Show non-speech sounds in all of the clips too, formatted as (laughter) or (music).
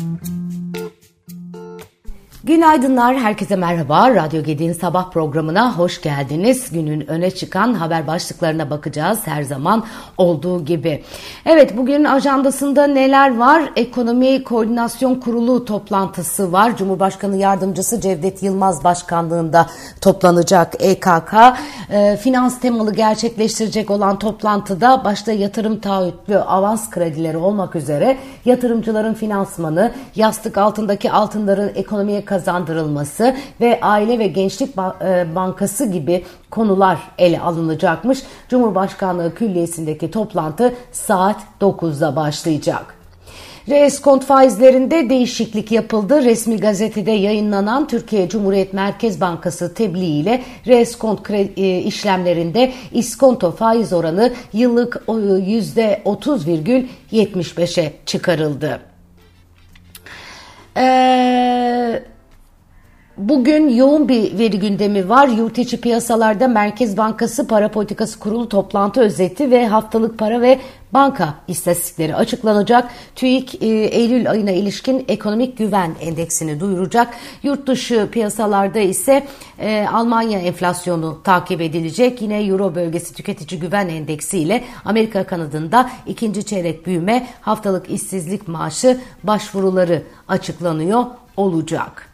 Mm-hmm. Günaydınlar, herkese merhaba. Radyo Gedi'nin sabah programına hoş geldiniz. Günün öne çıkan haber başlıklarına bakacağız her zaman olduğu gibi. Evet, bugünün ajandasında neler var? Ekonomi Koordinasyon Kurulu toplantısı var. Cumhurbaşkanı Yardımcısı Cevdet Yılmaz Başkanlığında toplanacak EKK. E, finans temalı gerçekleştirecek olan toplantıda başta yatırım taahhütlü avans kredileri olmak üzere yatırımcıların finansmanı, yastık altındaki altınların ekonomiye kazandırılması ve Aile ve Gençlik e, Bankası gibi konular ele alınacakmış. Cumhurbaşkanlığı Külliyesi'ndeki toplantı saat 9'da başlayacak. Reeskont faizlerinde değişiklik yapıldı. Resmi gazetede yayınlanan Türkiye Cumhuriyet Merkez Bankası tebliğ ile reeskont e, işlemlerinde iskonto faiz oranı yıllık %30,75'e çıkarıldı. Eee Bugün yoğun bir veri gündemi var. Yurt içi piyasalarda Merkez Bankası Para Politikası Kurulu toplantı özeti ve haftalık para ve banka istatistikleri açıklanacak. TÜİK e, Eylül ayına ilişkin ekonomik güven endeksini duyuracak. Yurt dışı piyasalarda ise e, Almanya enflasyonu takip edilecek. Yine Euro bölgesi tüketici güven endeksi ile Amerika kanadında ikinci çeyrek büyüme haftalık işsizlik maaşı başvuruları açıklanıyor olacak.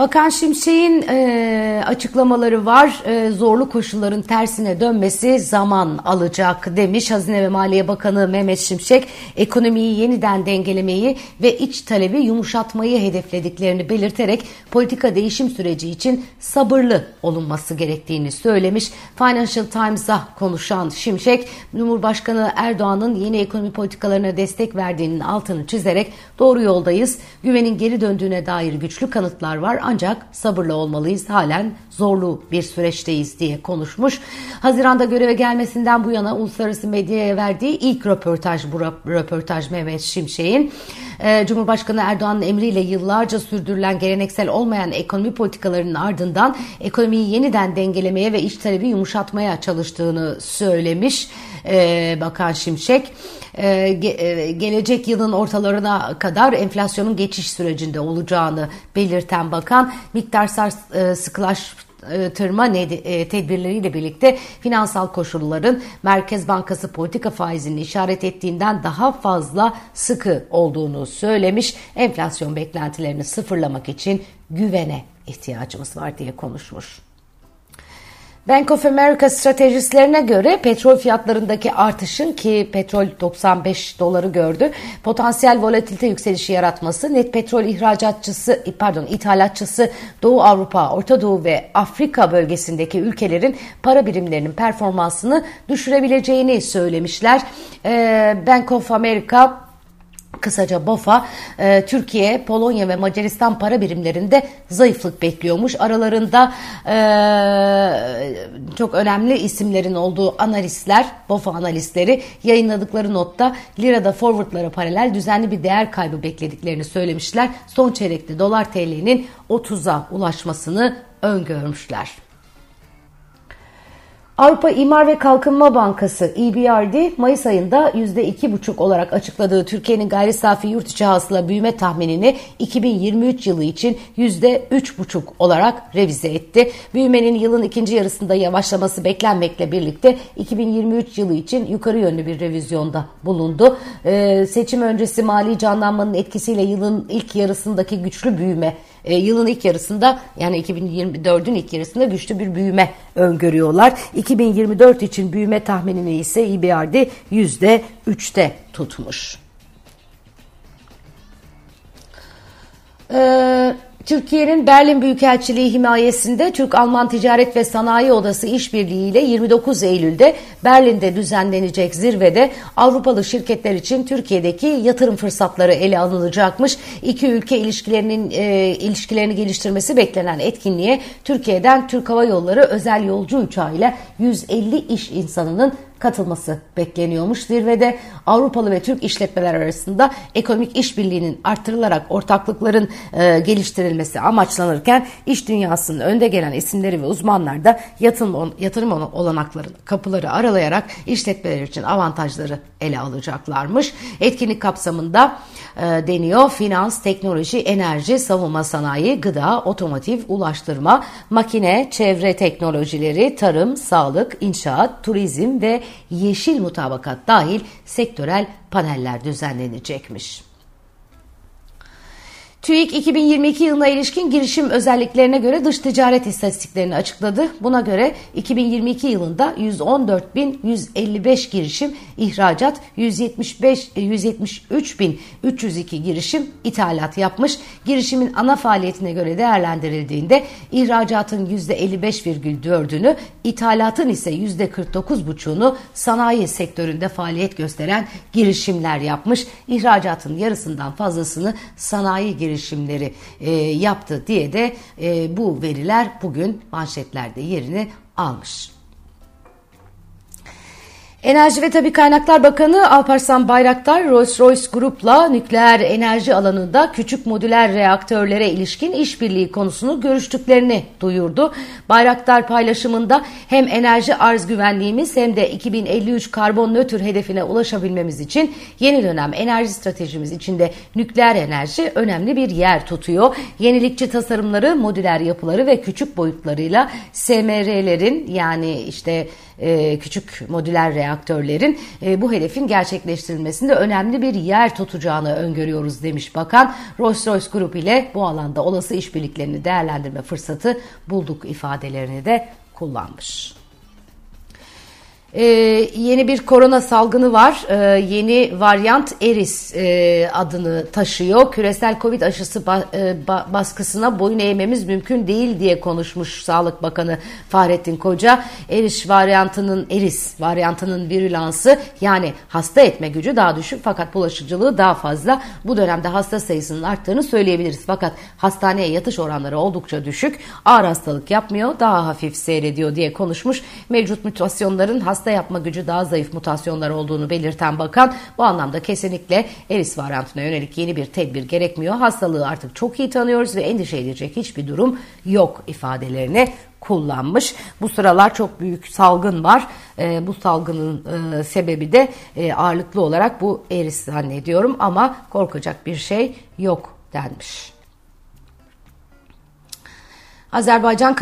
Bakan Şimşek'in e, açıklamaları var. E, zorlu koşulların tersine dönmesi zaman alacak demiş. Hazine ve Maliye Bakanı Mehmet Şimşek ekonomiyi yeniden dengelemeyi ve iç talebi yumuşatmayı hedeflediklerini belirterek politika değişim süreci için sabırlı olunması gerektiğini söylemiş. Financial Times'a konuşan Şimşek, Cumhurbaşkanı Erdoğan'ın yeni ekonomi politikalarına destek verdiğinin altını çizerek doğru yoldayız. Güvenin geri döndüğüne dair güçlü kanıtlar var ancak sabırlı olmalıyız. Halen zorlu bir süreçteyiz diye konuşmuş. Haziranda göreve gelmesinden bu yana uluslararası medyaya verdiği ilk röportaj bu röportaj Mehmet Şimşek'in. Ee, Cumhurbaşkanı Erdoğan'ın emriyle yıllarca sürdürülen geleneksel olmayan ekonomi politikalarının ardından ekonomiyi yeniden dengelemeye ve iç talebi yumuşatmaya çalıştığını söylemiş e, Bakan Şimşek. E, e, gelecek yılın ortalarına kadar enflasyonun geçiş sürecinde olacağını belirten bakan miktarsal e, tırma tedbirleriyle birlikte finansal koşulların Merkez Bankası politika faizini işaret ettiğinden daha fazla sıkı olduğunu söylemiş. Enflasyon beklentilerini sıfırlamak için güvene ihtiyacımız var diye konuşmuş. Bank of America stratejistlerine göre petrol fiyatlarındaki artışın ki petrol 95 doları gördü potansiyel volatilite yükselişi yaratması net petrol ihracatçısı pardon ithalatçısı Doğu Avrupa, Orta Doğu ve Afrika bölgesindeki ülkelerin para birimlerinin performansını düşürebileceğini söylemişler. Bank of America Kısaca BOFA, e, Türkiye, Polonya ve Macaristan para birimlerinde zayıflık bekliyormuş. Aralarında e, çok önemli isimlerin olduğu analistler, BOFA analistleri yayınladıkları notta lirada forwardlara paralel düzenli bir değer kaybı beklediklerini söylemişler. Son çeyrekte dolar TL'nin 30'a ulaşmasını öngörmüşler. Avrupa İmar ve Kalkınma Bankası EBRD Mayıs ayında %2,5 olarak açıkladığı Türkiye'nin gayri safi yurt içi hasıla büyüme tahminini 2023 yılı için %3,5 olarak revize etti. Büyümenin yılın ikinci yarısında yavaşlaması beklenmekle birlikte 2023 yılı için yukarı yönlü bir revizyonda bulundu. Ee, seçim öncesi mali canlanmanın etkisiyle yılın ilk yarısındaki güçlü büyüme e, yılın ilk yarısında yani 2024'ün ilk yarısında güçlü bir büyüme öngörüyorlar. 2024 için büyüme tahminini ise EBRD %3'te tutmuş. Ee, Türkiye'nin Berlin Büyükelçiliği himayesinde Türk-Alman Ticaret ve Sanayi Odası işbirliği ile 29 Eylül'de Berlin'de düzenlenecek zirvede Avrupalı şirketler için Türkiye'deki yatırım fırsatları ele alınacakmış. İki ülke ilişkilerinin e, ilişkilerini geliştirmesi beklenen etkinliğe Türkiye'den Türk Hava Yolları özel yolcu uçağıyla 150 iş insanının katılması bekleniyormuş. Zirvede Avrupalı ve Türk işletmeler arasında ekonomik işbirliğinin artırılarak ortaklıkların e, geliştirilmesi amaçlanırken iş dünyasının önde gelen isimleri ve uzmanlar da yatırım, yatırım olanaklarını kapıları aralayarak işletmeler için avantajları ele alacaklarmış. Etkinlik kapsamında e, deniyor finans, teknoloji, enerji, savunma sanayi, gıda, otomotiv, ulaştırma, makine, çevre teknolojileri, tarım, sağlık, inşaat, turizm ve yeşil mutabakat dahil sektörel paneller düzenlenecekmiş. TÜİK 2022 yılına ilişkin girişim özelliklerine göre dış ticaret istatistiklerini açıkladı. Buna göre 2022 yılında 114.155 girişim ihracat, 175 173.302 girişim ithalat yapmış. Girişimin ana faaliyetine göre değerlendirildiğinde ihracatın %55,4'ünü, ithalatın ise %49,5'unu sanayi sektöründe faaliyet gösteren girişimler yapmış. İhracatın yarısından fazlasını sanayi girişimleri girişimleri e, yaptı diye de e, bu veriler bugün manşetlerde yerini almış. Enerji ve Tabi Kaynaklar Bakanı Alparslan Bayraktar, Rolls-Royce Grup'la nükleer enerji alanında küçük modüler reaktörlere ilişkin işbirliği konusunu görüştüklerini duyurdu. Bayraktar paylaşımında hem enerji arz güvenliğimiz hem de 2053 karbon nötr hedefine ulaşabilmemiz için yeni dönem enerji stratejimiz içinde nükleer enerji önemli bir yer tutuyor. Yenilikçi tasarımları, modüler yapıları ve küçük boyutlarıyla SMR'lerin yani işte e, küçük modüler reaktörlerin e, bu hedefin gerçekleştirilmesinde önemli bir yer tutacağını öngörüyoruz demiş bakan. Rolls-Royce Grup ile bu alanda olası işbirliklerini değerlendirme fırsatı bulduk ifadelerini de kullanmış. Ee, yeni bir korona salgını var. Ee, yeni varyant Eris e, adını taşıyor. Küresel Covid aşısı ba, e, ba, baskısına boyun eğmemiz mümkün değil diye konuşmuş Sağlık Bakanı Fahrettin Koca. Eris varyantının Eris varyantının virülansı yani hasta etme gücü daha düşük fakat bulaşıcılığı daha fazla. Bu dönemde hasta sayısının arttığını söyleyebiliriz. Fakat hastaneye yatış oranları oldukça düşük. Ağır hastalık yapmıyor, daha hafif seyrediyor diye konuşmuş. Mevcut mutasyonların hasta hasta yapma gücü daha zayıf mutasyonlar olduğunu belirten bakan bu anlamda kesinlikle eris varyantına yönelik yeni bir tedbir gerekmiyor. Hastalığı artık çok iyi tanıyoruz ve endişe edecek hiçbir durum yok ifadelerini kullanmış. Bu sıralar çok büyük salgın var. E, bu salgının e, sebebi de e, ağırlıklı olarak bu eris zannediyorum ama korkacak bir şey yok denmiş. Azerbaycan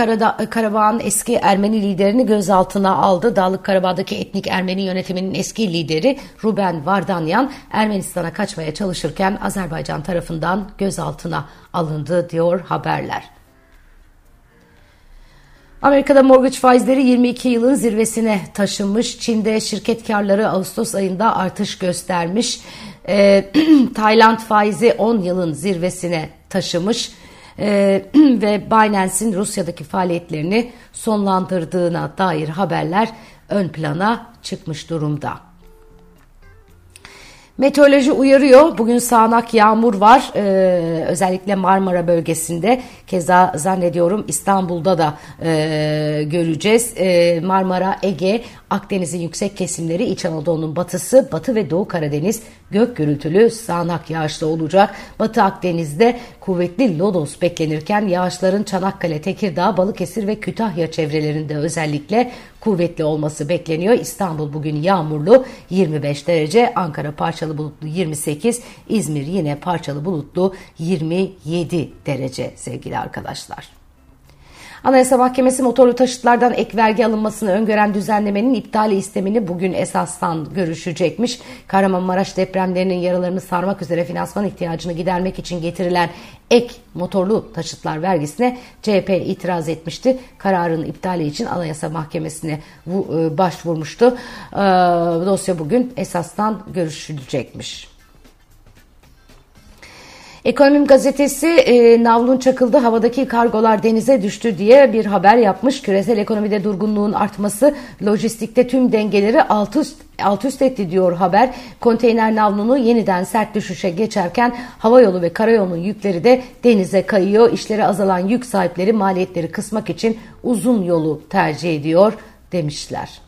Karabağ'ın eski Ermeni liderini gözaltına aldı. Dağlık Karabağ'daki etnik Ermeni yönetiminin eski lideri Ruben Vardanyan Ermenistan'a kaçmaya çalışırken Azerbaycan tarafından gözaltına alındı diyor haberler. Amerika'da mortgage faizleri 22 yılın zirvesine taşınmış. Çin'de şirket karları Ağustos ayında artış göstermiş. E, (clears throat) Tayland faizi 10 yılın zirvesine taşımış e, (clears throat) ve Binance'in Rusya'daki faaliyetlerini sonlandırdığına dair haberler ön plana çıkmış durumda. Meteoroloji uyarıyor. Bugün sağanak yağmur var. Ee, özellikle Marmara bölgesinde. Keza zannediyorum İstanbul'da da e, göreceğiz. E, Marmara, Ege, Akdeniz'in yüksek kesimleri, İç Anadolu'nun batısı, Batı ve Doğu Karadeniz gök gürültülü sağanak yağışlı olacak. Batı Akdeniz'de kuvvetli lodos beklenirken yağışların Çanakkale, Tekirdağ, Balıkesir ve Kütahya çevrelerinde özellikle kuvvetli olması bekleniyor. İstanbul bugün yağmurlu 25 derece, Ankara parçalı bulutlu 28, İzmir yine parçalı bulutlu 27 derece sevgili arkadaşlar. Anayasa Mahkemesi motorlu taşıtlardan ek vergi alınmasını öngören düzenlemenin iptali istemini bugün esastan görüşecekmiş. Kahramanmaraş depremlerinin yaralarını sarmak üzere finansman ihtiyacını gidermek için getirilen ek motorlu taşıtlar vergisine CHP itiraz etmişti. Kararın iptali için Anayasa Mahkemesi'ne e, başvurmuştu. E, dosya bugün esastan görüşülecekmiş. Ekonomim gazetesi e, navlun çakıldı havadaki kargolar denize düştü diye bir haber yapmış. Küresel ekonomide durgunluğun artması lojistikte tüm dengeleri alt üst, alt üst etti diyor haber. Konteyner navlunu yeniden sert düşüşe geçerken havayolu ve karayolunun yükleri de denize kayıyor. İşleri azalan yük sahipleri maliyetleri kısmak için uzun yolu tercih ediyor demişler.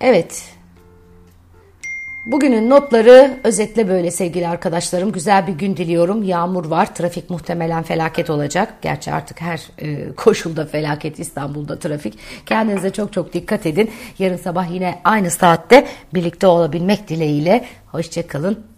Evet. Bugünün notları özetle böyle sevgili arkadaşlarım. Güzel bir gün diliyorum. Yağmur var. Trafik muhtemelen felaket olacak. Gerçi artık her e, koşulda felaket İstanbul'da trafik. Kendinize çok çok dikkat edin. Yarın sabah yine aynı saatte birlikte olabilmek dileğiyle. Hoşçakalın.